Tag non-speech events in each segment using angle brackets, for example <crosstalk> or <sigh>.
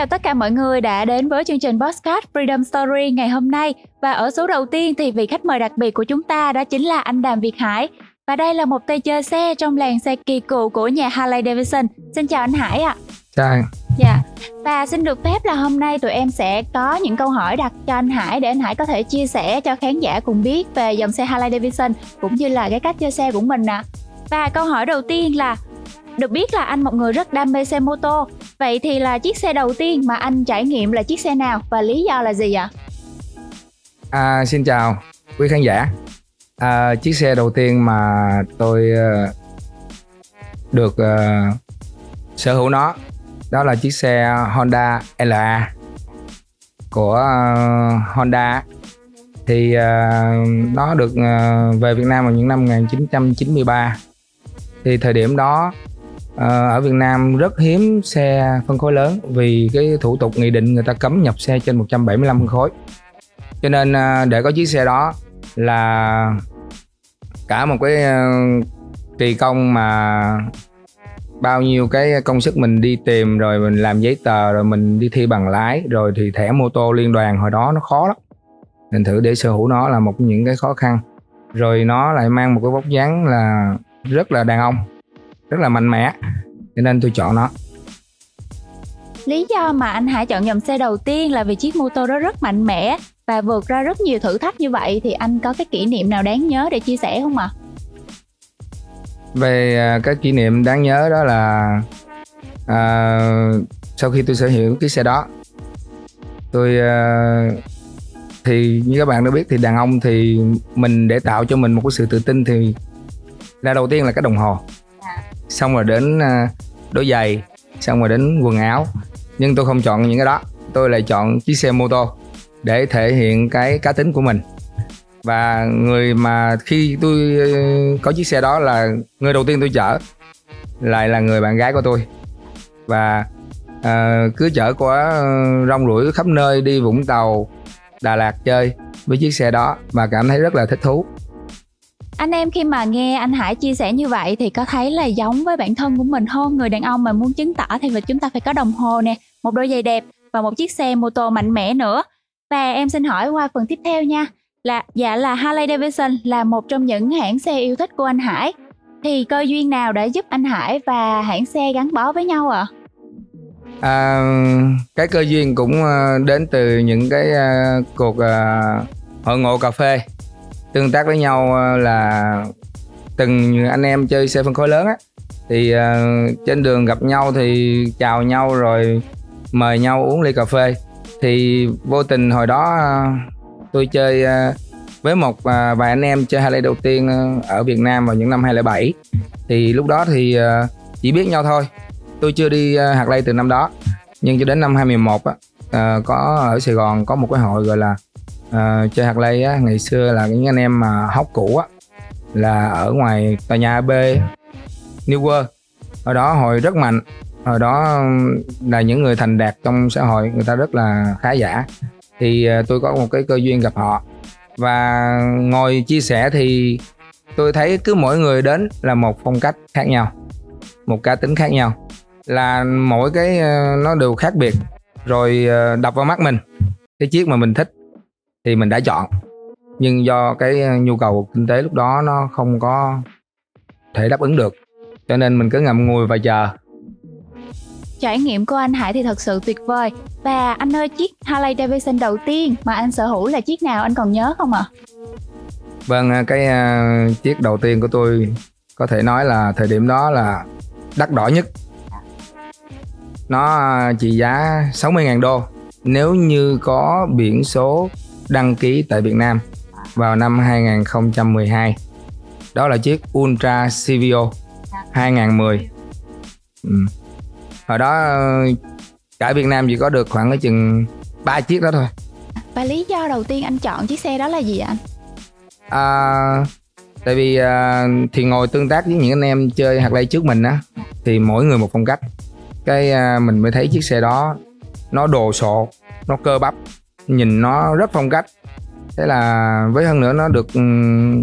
chào tất cả mọi người đã đến với chương trình Podcast Freedom Story ngày hôm nay. Và ở số đầu tiên thì vị khách mời đặc biệt của chúng ta đó chính là anh Đàm Việt Hải. Và đây là một tay chơi xe trong làng xe kỳ cựu của nhà Harley Davidson. Xin chào anh Hải ạ. À. Chào Dạ. Và xin được phép là hôm nay tụi em sẽ có những câu hỏi đặt cho anh Hải Để anh Hải có thể chia sẻ cho khán giả cùng biết về dòng xe Harley Davidson Cũng như là cái cách chơi xe của mình ạ. À. Và câu hỏi đầu tiên là được biết là anh một người rất đam mê xe mô tô. Vậy thì là chiếc xe đầu tiên mà anh trải nghiệm là chiếc xe nào và lý do là gì ạ? À, xin chào quý khán giả. À, chiếc xe đầu tiên mà tôi uh, được uh, sở hữu nó đó là chiếc xe Honda LA của uh, Honda thì uh, nó được uh, về Việt Nam vào những năm 1993 thì thời điểm đó Ờ, ở Việt Nam rất hiếm xe phân khối lớn vì cái thủ tục nghị định người ta cấm nhập xe trên 175 phân khối. Cho nên ờ, để có chiếc xe đó là cả một cái ờ, kỳ công mà bao nhiêu cái công sức mình đi tìm, rồi mình làm giấy tờ, rồi mình đi thi bằng lái, rồi thì thẻ mô tô liên đoàn hồi đó nó khó lắm. Nên thử để sở hữu nó là một những cái khó khăn. Rồi nó lại mang một cái vóc dáng là rất là đàn ông rất là mạnh mẽ cho nên tôi chọn nó lý do mà anh Hải chọn dòng xe đầu tiên là vì chiếc mô tô đó rất mạnh mẽ và vượt ra rất nhiều thử thách như vậy thì anh có cái kỷ niệm nào đáng nhớ để chia sẻ không ạ? À? Về cái kỷ niệm đáng nhớ đó là à, sau khi tôi sở hữu cái xe đó tôi à, thì như các bạn đã biết thì đàn ông thì mình để tạo cho mình một cái sự tự tin thì là đầu tiên là cái đồng hồ xong rồi đến à, đôi giày xong rồi đến quần áo. Nhưng tôi không chọn những cái đó. Tôi lại chọn chiếc xe mô tô để thể hiện cái cá tính của mình. Và người mà khi tôi ờ, có chiếc xe đó là người đầu tiên tôi chở lại là người bạn gái của tôi. Và uh, cứ chở qua ờ, rong ruổi khắp nơi đi vũng tàu đà lạt chơi với chiếc xe đó và cảm thấy rất là thích thú anh em khi mà nghe anh Hải chia sẻ như vậy thì có thấy là giống với bản thân của mình hơn người đàn ông mà muốn chứng tỏ thì chúng ta phải có đồng hồ nè một đôi giày đẹp và một chiếc xe mô tô mạnh mẽ nữa và em xin hỏi qua phần tiếp theo nha là dạ là Harley Davidson là một trong những hãng xe yêu thích của anh Hải thì cơ duyên nào đã giúp anh Hải và hãng xe gắn bó với nhau ạ? À? À, cái cơ duyên cũng ờ, đến từ những cái uh, cuộc uh, hội ngộ cà phê tương tác với nhau ờ, là từng anh em chơi xe phân khối lớn á. Thì uh, trên đường gặp nhau thì chào nhau rồi mời nhau uống ly cà phê. Thì vô tình hồi đó uh, tôi chơi uh, với một uh, vài anh em chơi Harley đầu tiên uh, ở Việt Nam vào những năm 2007 thì lúc đó thì uh, chỉ biết nhau thôi. Tôi chưa đi uh, Harley từ năm đó. Nhưng cho đến năm 2011 á uh, có ở Sài Gòn có một cái hội gọi là Ờ, chơi hạt lây á, ngày xưa là những anh em mà hóc cũ á, là ở ngoài tòa nhà B, New World. Ở đó hồi rất mạnh, hồi đó là những người thành đạt trong xã hội, người ta rất là khá giả. Thì ờ, tôi có một cái cơ duyên gặp họ. Và ngồi chia sẻ thì tôi thấy cứ mỗi người đến là một phong cách khác nhau, một cá tính khác nhau. Là mỗi cái ờ, nó đều khác biệt. Rồi đập vào mắt mình cái chiếc mà mình thích thì mình đã chọn nhưng do cái nhu cầu kinh tế lúc đó nó không có thể đáp ứng được cho nên mình cứ ngậm ngùi và chờ trải nghiệm của anh Hải thì thật sự tuyệt vời và anh ơi chiếc Harley Davidson đầu tiên mà anh sở hữu là chiếc nào anh còn nhớ không ạ? À? Vâng cái uh, chiếc đầu tiên của tôi có thể nói là thời điểm đó là đắt đỏ nhất nó uh, trị giá 60.000 đô nếu như có biển số đăng ký tại Việt Nam vào năm 2012 đó là chiếc Ultra CVO 2010 ừ. hồi đó cả Việt Nam chỉ có được khoảng cái chừng ba chiếc đó thôi. Và lý do đầu tiên anh chọn chiếc xe đó là gì anh à, tại vì à, thì ngồi tương tác với những anh em chơi hạt lay trước mình á thì mỗi người một phong cách. Cái à, mình mới thấy chiếc xe đó nó đồ sộ nó cơ bắp nhìn nó rất phong cách. Thế là với hơn nữa nó được ừ,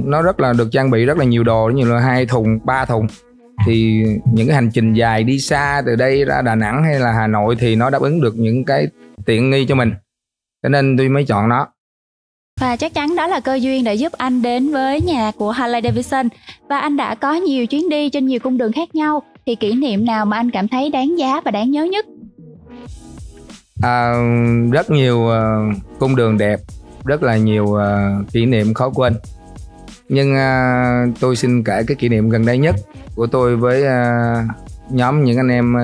nó rất là được trang bị rất là nhiều đồ như là hai thùng, ba thùng. Thì những cái hành trình dài đi xa từ đây ra Đà Nẵng hay là Hà Nội thì nó đáp ứng được những cái tiện nghi cho mình. Cho nên tôi mới chọn nó. Và chắc chắn đó là cơ duyên để giúp anh đến với nhà của Harley Davidson. Và anh đã có nhiều chuyến đi trên nhiều cung đường khác nhau. Thì kỷ niệm nào mà anh cảm thấy đáng giá và đáng nhớ nhất? À, rất nhiều uh, cung đường đẹp rất là nhiều uh, kỷ niệm khó quên. Nhưng uh, tôi xin kể cái kỷ niệm gần đây nhất của tôi với uh, nhóm những anh em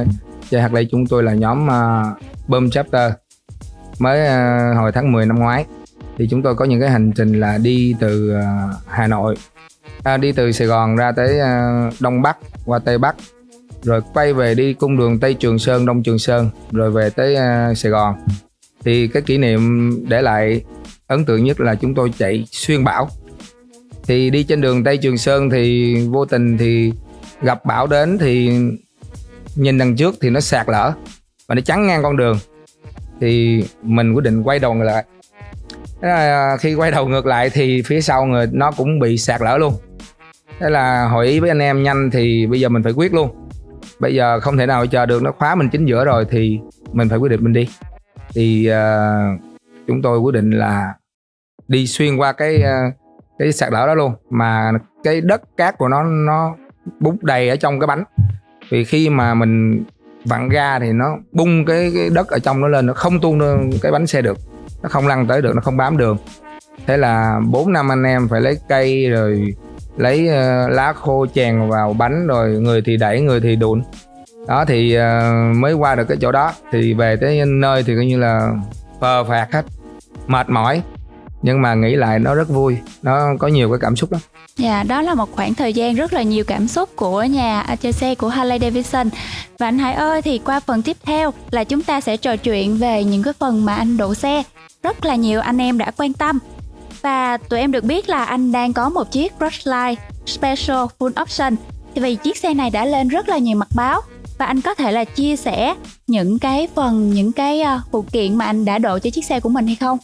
chơi hạt lây chúng tôi là nhóm uh, bơm Chapter. Mới uh, hồi tháng 10 năm ngoái thì chúng tôi có những cái hành trình là đi từ uh, Hà Nội à, đi từ Sài Gòn ra tới uh, Đông Bắc qua Tây Bắc rồi quay về đi cung đường Tây Trường Sơn Đông Trường Sơn rồi về tới uh, Sài Gòn. Thì cái kỷ niệm để lại ấn tượng nhất là chúng tôi chạy xuyên bão. Thì đi trên đường Tây Trường Sơn thì vô tình thì gặp bão đến thì nhìn đằng trước thì nó sạt lở và nó chắn ngang con đường. Thì mình quyết định quay đầu ngược lại. Thế là khi quay đầu ngược lại thì phía sau người nó cũng bị sạt lở luôn. Thế là hội ý với anh em nhanh thì bây giờ mình phải quyết luôn bây giờ không thể nào chờ được nó khóa mình chính giữa rồi thì mình phải quyết định mình đi. Thì uh, chúng tôi quyết định là đi xuyên qua cái uh, cái sạt lở đó luôn. Mà cái đất cát của nó nó bút đầy ở trong cái bánh. Vì khi mà mình vặn ga thì nó bung cái, cái đất ở trong nó lên nó không tuôn cái bánh xe được. Nó không lăn tới được nó không bám đường. Thế là bốn năm anh em phải lấy cây rồi lấy uh, lá khô chèn vào bánh rồi người thì đẩy người thì đụn đó thì uh, mới qua được cái chỗ đó thì về tới nơi thì coi như là phờ phạt hết mệt mỏi nhưng mà nghĩ lại nó rất vui nó có nhiều cái cảm xúc lắm Dạ, đó là một khoảng thời gian rất là nhiều cảm xúc của nhà chơi xe của Harley Davidson. Và anh Hải ơi, thì qua phần tiếp theo là chúng ta sẽ trò chuyện về những cái phần mà anh độ xe. Rất là nhiều anh em đã quan tâm. Và tụi em được biết là anh đang có một chiếc Brushline Special Full Option. Thì vì chiếc xe này đã lên rất là nhiều mặt báo và anh có thể là chia sẻ những cái phần những cái ờ, phụ kiện mà anh đã độ cho chiếc xe của mình hay không?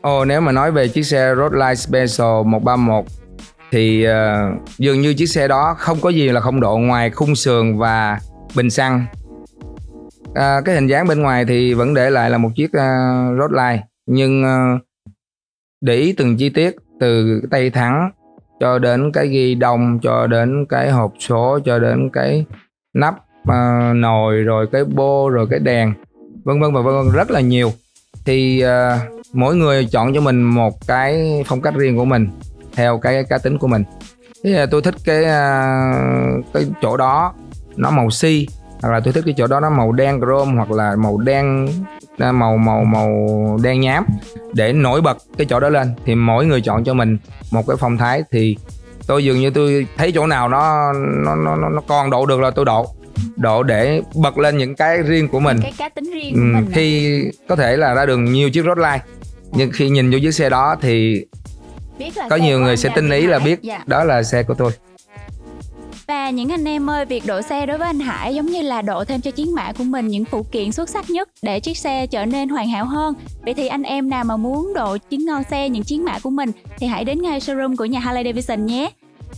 Ồ, nếu mà nói về chiếc xe Roadline Special 131 thì uh, dường như chiếc xe đó không có gì là không độ ngoài khung sườn và bình xăng. À, cái hình dáng bên ngoài thì vẫn để lại là một chiếc ờ, uh, Roadline nhưng uh, để ý từng chi tiết từ tay thắng cho đến cái ghi đông cho đến cái hộp số cho đến cái nắp uh, nồi rồi cái bô rồi cái đèn vân vân và vân vân rất là nhiều. Thì uh, mỗi người chọn cho mình một cái phong cách riêng của mình theo cái cá tính của mình. Thế là tôi thích cái uh, cái chỗ đó nó màu xi hoặc là tôi thích cái chỗ đó nó màu đen chrome hoặc là màu đen màu màu màu đen nhám để nổi bật cái chỗ đó lên. Thì mỗi người chọn cho mình một cái phong thái thì tôi dường như tôi thấy chỗ nào nó nó nó nó còn độ được là tôi độ. Độ để bật lên những cái riêng của mình. Cái cá tính riêng của ừ, mình khi có thể là ra đường nhiều chiếc roadline nhưng khi nhìn vô chiếc xe đó thì có nhiều người sẽ tinh ý là biết dạ. đó là xe của tôi và những anh em ơi, việc độ xe đối với anh Hải giống như là độ thêm cho chiến mã của mình những phụ kiện xuất sắc nhất để chiếc xe trở nên hoàn hảo hơn. Vậy thì anh em nào mà muốn độ chiến ngon xe những chiến mã của mình thì hãy đến ngay showroom của nhà Harley Davidson nhé.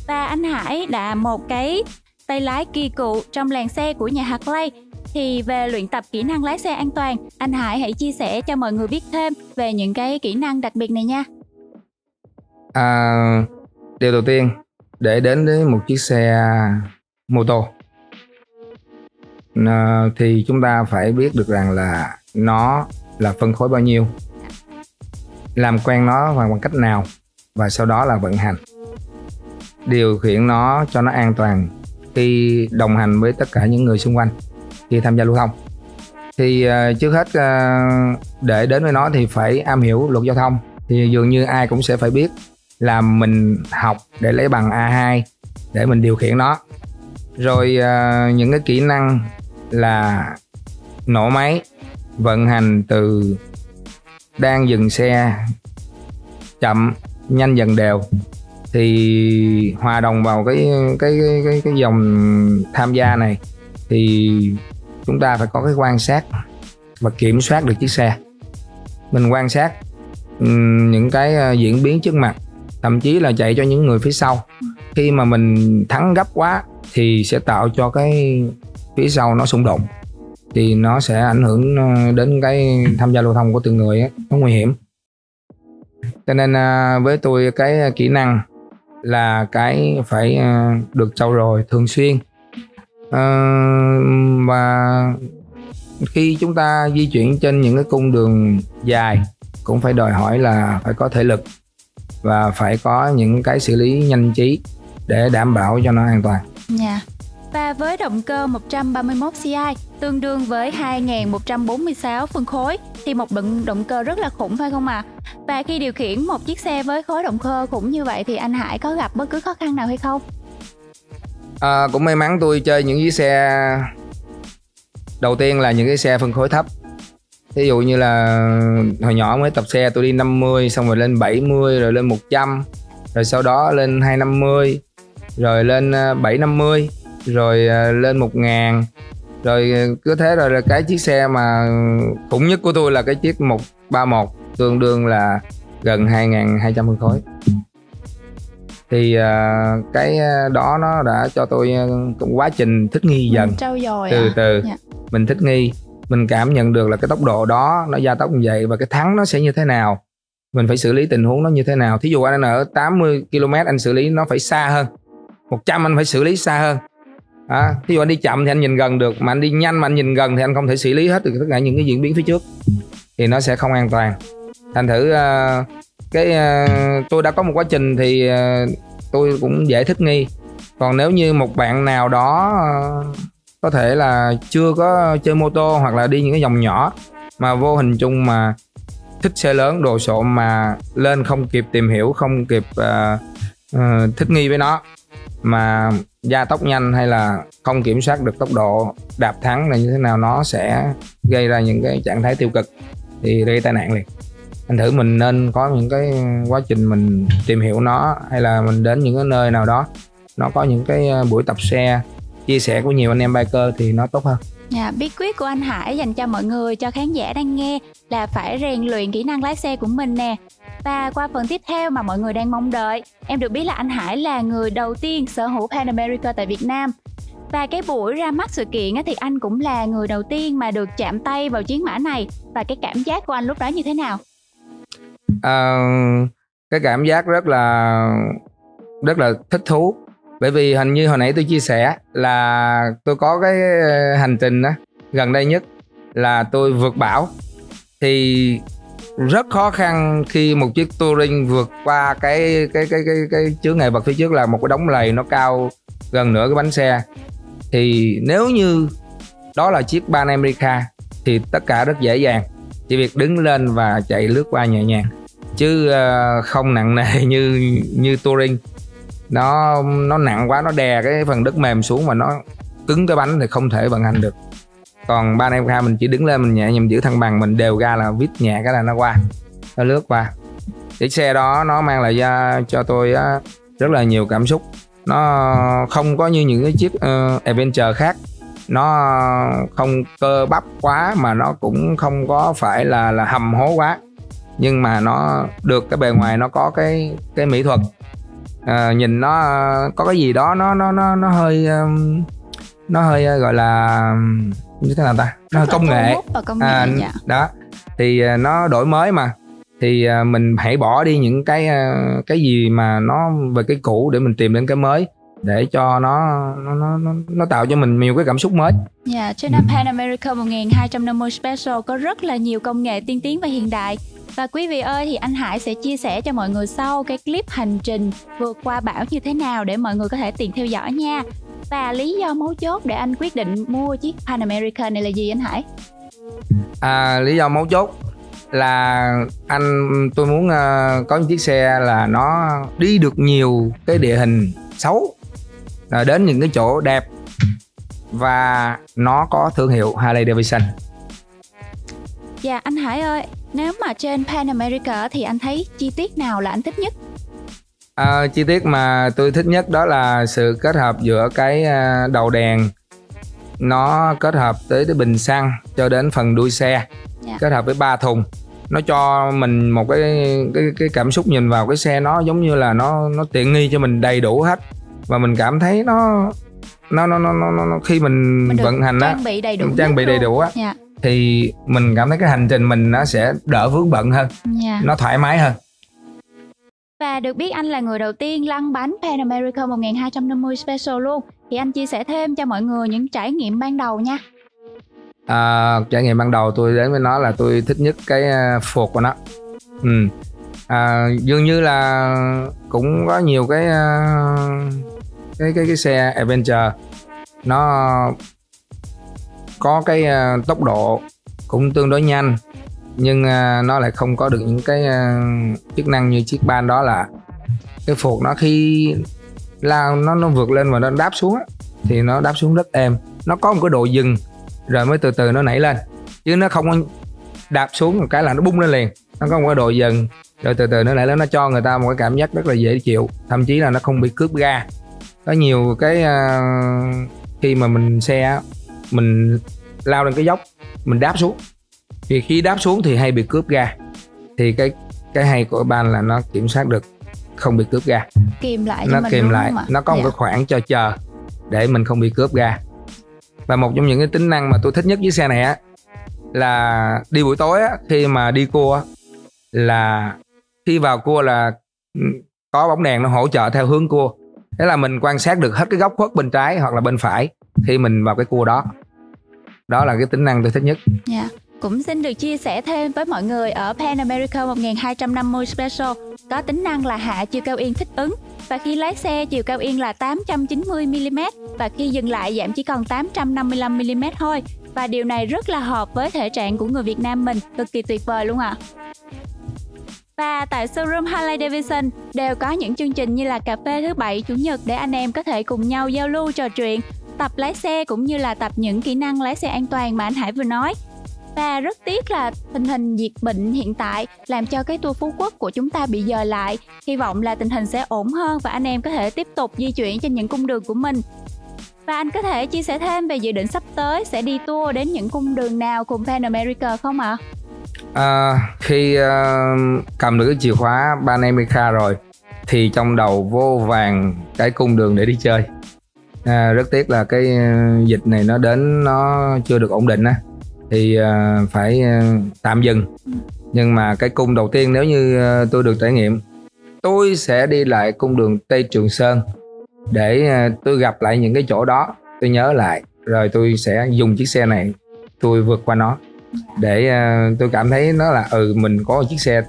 Và anh Hải là một cái tay lái kỳ cựu trong làng xe của nhà Harley thì về luyện tập kỹ năng lái xe an toàn, anh Hải hãy chia sẻ cho mọi người biết thêm về những cái kỹ năng đặc biệt này nha. À, điều đầu tiên để đến với một chiếc xe mô tô. À, thì chúng ta phải biết được rằng là nó là phân khối bao nhiêu làm quen nó bằng cách nào và sau đó là vận hành. Điều khiển nó cho nó an toàn khi đồng hành với tất cả những người xung quanh khi tham gia lưu thông. Thì uh, trước hết uh, để đến với nó thì phải am hiểu luật giao thông. Thì dường như ai cũng sẽ phải biết là mình học để lấy bằng A2 để mình điều khiển nó. Rồi uh, những cái kỹ năng là nổ máy vận hành từ đang dừng xe chậm nhanh dần đều. Thì hòa đồng vào cái cái cái cái, cái dòng tham gia này thì chúng ta phải có cái quan sát và kiểm soát được chiếc xe. Mình quan sát những cái ờ, diễn biến trước mặt thậm chí là chạy cho những người phía sau. Khi mà mình thắng gấp quá thì sẽ tạo cho cái phía sau nó xung đột thì nó sẽ ảnh hưởng ờ, đến cái tham gia lưu thông của từng người ấy, nó nguy hiểm. Cho nên ờ, với tôi cái kỹ năng là cái phải ờ, được trau dồi thường xuyên. Và khi chúng ta di chuyển trên những cái cung đường dài cũng phải đòi hỏi là phải có thể lực và phải có những cái xử lý nhanh trí để đảm bảo cho nó an toàn. Dạ. Yeah. Và với động cơ 131 CI tương đương với 2146 phân khối thì một động động cơ rất là khủng phải không ạ? À? Và khi điều khiển một chiếc xe với khối động cơ khủng như vậy thì anh Hải có gặp bất cứ khó khăn nào hay không? À, cũng may mắn tôi chơi những chiếc xe đầu tiên là những cái xe phân khối thấp ví dụ như là hồi nhỏ mới tập xe tôi đi 50 xong rồi lên 70 rồi lên 100 rồi sau đó lên 250 rồi lên 750 ờ, rồi ờ, lên 1000 rồi ờ, cứ thế rồi là cái chiếc xe mà khủng nhất của tôi là cái chiếc 131 tương đương là gần 2200 phân khối thì uh, cái đó nó đã cho tôi quá trình thích nghi dần trau dồi từ à? từ yeah. Dạ. mình thích nghi mình cảm nhận được là cái tốc độ đó nó gia tốc như vậy và cái thắng nó sẽ như thế nào. Mình phải xử lý tình huống nó như thế nào. Thí dụ anh ở 80 km anh xử lý nó phải xa hơn. 100 anh phải xử lý xa hơn. À, thí dụ anh đi chậm thì anh nhìn gần được mà anh đi nhanh mà anh nhìn gần thì anh không thể xử lý hết được tất cả những cái diễn biến phía trước. Thì nó sẽ không an toàn. Thành thử uh, cái uh, tôi đã có một quá trình thì uh, tôi cũng dễ thích nghi. Còn nếu như một bạn nào đó uh, có thể là chưa có chơi mô tô hoặc là đi những cái dòng nhỏ mà vô hình chung mà thích xe lớn đồ sộ mà lên không kịp tìm hiểu không kịp uh, uh, thích nghi với nó mà gia tốc nhanh hay là không kiểm soát được tốc độ đạp thắng là như thế nào nó sẽ gây ra những cái trạng thái tiêu cực thì gây tai nạn liền. Anh thử mình nên có những cái quá trình mình tìm hiểu nó hay là mình đến những cái nơi nào đó nó có những cái ờ, buổi tập xe chia sẻ của nhiều anh em biker thì nó tốt hơn Dạ, bí quyết của anh Hải dành cho mọi người, cho khán giả đang nghe là phải rèn luyện kỹ năng lái xe của mình nè. Và qua phần tiếp theo mà mọi người đang mong đợi, em được biết là anh Hải là người đầu tiên sở hữu Pan America tại Việt Nam. Và cái buổi ra mắt sự kiện thì anh cũng là người đầu tiên mà được chạm tay vào chiến mã này. Và cái cảm giác của anh lúc đó như thế nào? À, cái cảm giác rất là rất là thích thú bởi vì hình như hồi nãy tôi chia sẻ là tôi có cái ờ, hành trình đó gần đây nhất là tôi vượt bão. Thì rất khó khăn khi một chiếc touring vượt qua cái cái cái cái cái chướng ngại vật phía trước là một cái đống lầy nó cao gần nửa cái bánh xe. Thì nếu như đó là chiếc Pan America thì tất cả rất dễ dàng. Chỉ việc đứng lên và chạy lướt qua nhẹ nhàng. Chứ ờ, không nặng nề <laughs> như như touring nó nó nặng quá nó đè cái phần đất mềm xuống mà nó cứng cái bánh thì không thể vận hành được. Còn ba em mình chỉ đứng lên mình nhẹ nhàng giữ thăng bằng mình đều ra là vít nhẹ cái là nó qua nó lướt qua. Chiếc xe đó nó mang lại ra cho tôi rất là nhiều cảm xúc. Nó không có như những cái chiếc uh, adventure khác. Nó không cơ bắp quá mà nó cũng không có phải là là hầm hố quá. Nhưng mà nó được cái bề ngoài nó có cái cái mỹ thuật à, nhìn nó có cái gì đó nó nó nó nó hơi nó hơi gọi là như thế nào ta? Nó hơi công nghệ, công nghệ à, dạ. đó. Thì nó đổi mới mà. Thì mình hãy bỏ đi những cái cái gì mà nó về cái cũ để mình tìm đến cái mới để cho nó nó nó nó tạo cho mình nhiều cái cảm xúc mới. Dạ, yeah, trên Pan America 1250 Special có rất là nhiều công nghệ tiên tiến và hiện đại và quý vị ơi thì anh Hải sẽ chia sẻ cho mọi người sau cái clip hành trình vượt qua bão như thế nào để mọi người có thể tiện theo dõi nha. Và lý do mấu chốt để anh quyết định mua chiếc Pan America này là gì anh Hải? À, lý do mấu chốt là anh tôi muốn uh, có một chiếc xe là nó đi được nhiều cái địa hình xấu là đến những cái chỗ đẹp và nó có thương hiệu Harley Davidson. Dạ anh Hải ơi, nếu mà trên Pan America thì anh thấy chi tiết nào là anh thích nhất? À, chi tiết mà tôi thích nhất đó là sự kết hợp giữa cái à, đầu đèn nó kết hợp tới cái bình xăng cho đến phần đuôi xe yeah. Dạ. kết hợp với ba thùng nó cho mình một cái cái cái cảm xúc nhìn vào cái xe nó giống như là nó nó tiện nghi cho mình đầy đủ hết và mình cảm thấy nó nó nó nó nó, nó khi mình, mình vận hành á trang bị đầy đủ trang bị đầy đủ á dạ thì mình cảm thấy cái hành trình mình nó sẽ đỡ vướng bận hơn dạ. nó thoải mái hơn. Và được biết anh là người đầu tiên lăn bánh Pan America 1250 Special luôn. Thì anh chia sẻ thêm cho mọi người những trải nghiệm ban đầu nha. À, trải nghiệm ban đầu tôi đến với nó là tôi thích nhất cái à, phột của nó. Ừ. à, dường như là cũng có nhiều cái à, cái cái cái xe adventure nó có cái uh, tốc độ cũng tương đối nhanh nhưng uh, nó lại không có được những cái uh, chức năng như chiếc ban đó là cái phuộc nó khi lao nó nó vượt lên và nó đáp xuống á, thì nó đáp xuống rất êm. Nó có một cái độ dừng rồi mới từ từ nó nảy lên chứ nó không có đạp xuống một cái là nó bung lên liền. Nó có một cái độ dừng rồi từ từ nó lại nó cho người ta một cái cảm giác rất là dễ chịu thậm chí là nó không bị cướp ga. Có nhiều cái uh, khi mà mình xe mình lao lên cái dốc mình đáp xuống. Thì khi đáp xuống thì hay bị cướp ga. Thì cái cái hay của ban là nó kiểm soát được không bị cướp ga. Kìm lại nó kìm lại nó có một Dạ. cái khoảng cho chờ để mình không bị cướp ga. Và một trong những cái tính năng mà tôi thích nhất với xe này á là đi buổi tối á khi mà đi cua là khi vào cua là ừ, có bóng đèn nó hỗ trợ theo hướng cua. Thế là mình quan sát được hết cái góc khuất bên trái hoặc là bên phải khi mình vào cái cua đó. Đó là cái tính năng tôi thích nhất. Yeah Cũng xin được chia sẻ thêm với mọi người ở Pan America 1250 Special. Có tính năng là hạ chiều cao yên thích ứng. Và khi lái xe chiều cao yên là 890mm và khi dừng lại giảm chỉ còn 855mm thôi. Và điều này rất là hợp với thể trạng của người Việt Nam mình. Cực kỳ tuyệt vời luôn ạ. Và tại showroom Harley Davidson đều có những chương trình như là cà phê thứ bảy chủ nhật để anh em có thể cùng nhau giao lưu trò chuyện, tập lái xe cũng như là tập những kỹ năng lái xe an toàn mà anh Hải vừa nói. Và rất tiếc là tình hình dịch bệnh hiện tại làm cho cái tour Phú Quốc của chúng ta bị dời lại. Hy vọng là tình hình sẽ ổn hơn và anh em có thể tiếp tục di chuyển trên những cung đường của mình. Và anh có thể chia sẻ thêm về dự định sắp tới sẽ đi tour đến những cung đường nào cùng Pan America không ạ? À, khi uh, cầm được cái chìa khóa Pan America rồi thì trong đầu vô vàng cái cung đường để đi chơi à, rất tiếc là cái ờ, dịch này nó đến nó chưa được ổn định á. Thì à, phải à, tạm dừng. Nhưng mà cái cung đầu tiên nếu như à, tôi được trải nghiệm tôi sẽ đi lại cung đường Tây Trường Sơn để à, tôi gặp lại những cái chỗ đó tôi nhớ lại rồi tôi sẽ dùng chiếc xe này tôi vượt qua nó để à, tôi cảm thấy nó là ừ mình có một chiếc xe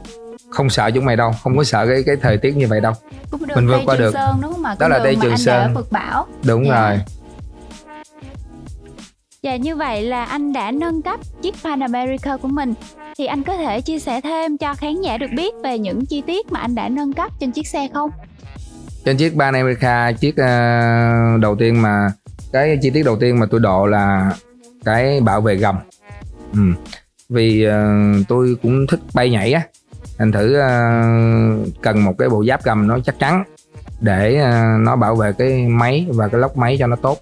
không sợ chúng mày đâu không có sợ cái cái thời tiết như vậy đâu đường Mình vượt qua Trường được. Sơn đúng không ạ? Đó là Tây mà Trường Sơn. vượt bão. đúng Dạ. rồi Và như vậy là anh đã nâng cấp chiếc Pan America của mình thì anh có thể chia sẻ thêm cho khán giả được biết về những chi tiết mà anh đã nâng cấp trên chiếc xe không? trên chiếc Ban America chiếc ờ, đầu tiên mà cái chi tiết đầu tiên mà tôi độ là cái bảo vệ gầm ừ. vì ờ, tôi cũng thích bay nhảy á thành thử ờ, cần một cái bộ giáp gầm nó chắc chắn để ờ, nó bảo vệ cái máy và cái lốc máy cho nó tốt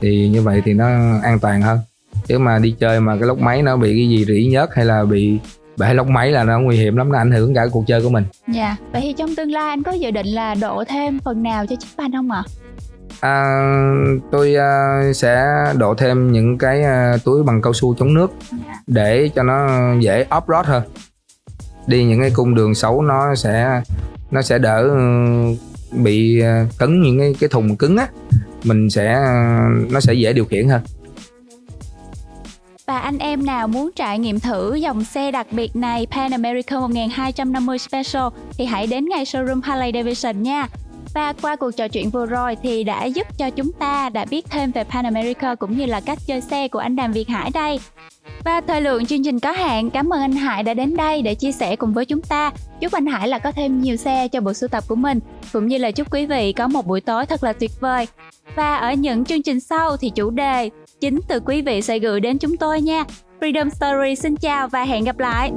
thì như vậy thì nó an toàn hơn chứ mà đi chơi mà cái lốc máy nó bị cái gì rỉ nhớt hay là bị bể lốc máy là nó nguy hiểm lắm nó ảnh hưởng cả cuộc chơi của mình Dạ. Vậy thì trong tương lai anh có dự định là độ thêm phần nào cho chiếc Pan không ạ? À, tôi à, sẽ đổ thêm những cái à, túi bằng cao su chống nước để cho nó dễ off-road hơn. Đi những cái cung đường xấu, nó sẽ nó sẽ đỡ ừ, bị ờ, cấn những cái cái thùng cứng á. Mình sẽ, nó sẽ dễ điều khiển hơn. Và anh em nào muốn trải nghiệm thử dòng xe đặc biệt này, Pan America 1250 Special, thì hãy đến ngay showroom Harley Davidson nha. Và qua cuộc trò chuyện vừa rồi thì đã giúp cho chúng ta đã biết thêm về Pan America cũng như là cách chơi xe của anh Đàm Việt Hải đây. Và thời lượng chương trình có hạn, cảm ơn anh Hải đã đến đây để chia sẻ cùng với chúng ta. Chúc anh Hải là có thêm nhiều xe cho bộ sưu tập của mình, cũng như là chúc quý vị có một buổi tối thật là tuyệt vời. Và ở những chương trình sau thì chủ đề chính từ quý vị sẽ gửi đến chúng tôi nha. Freedom Story xin chào và hẹn gặp lại.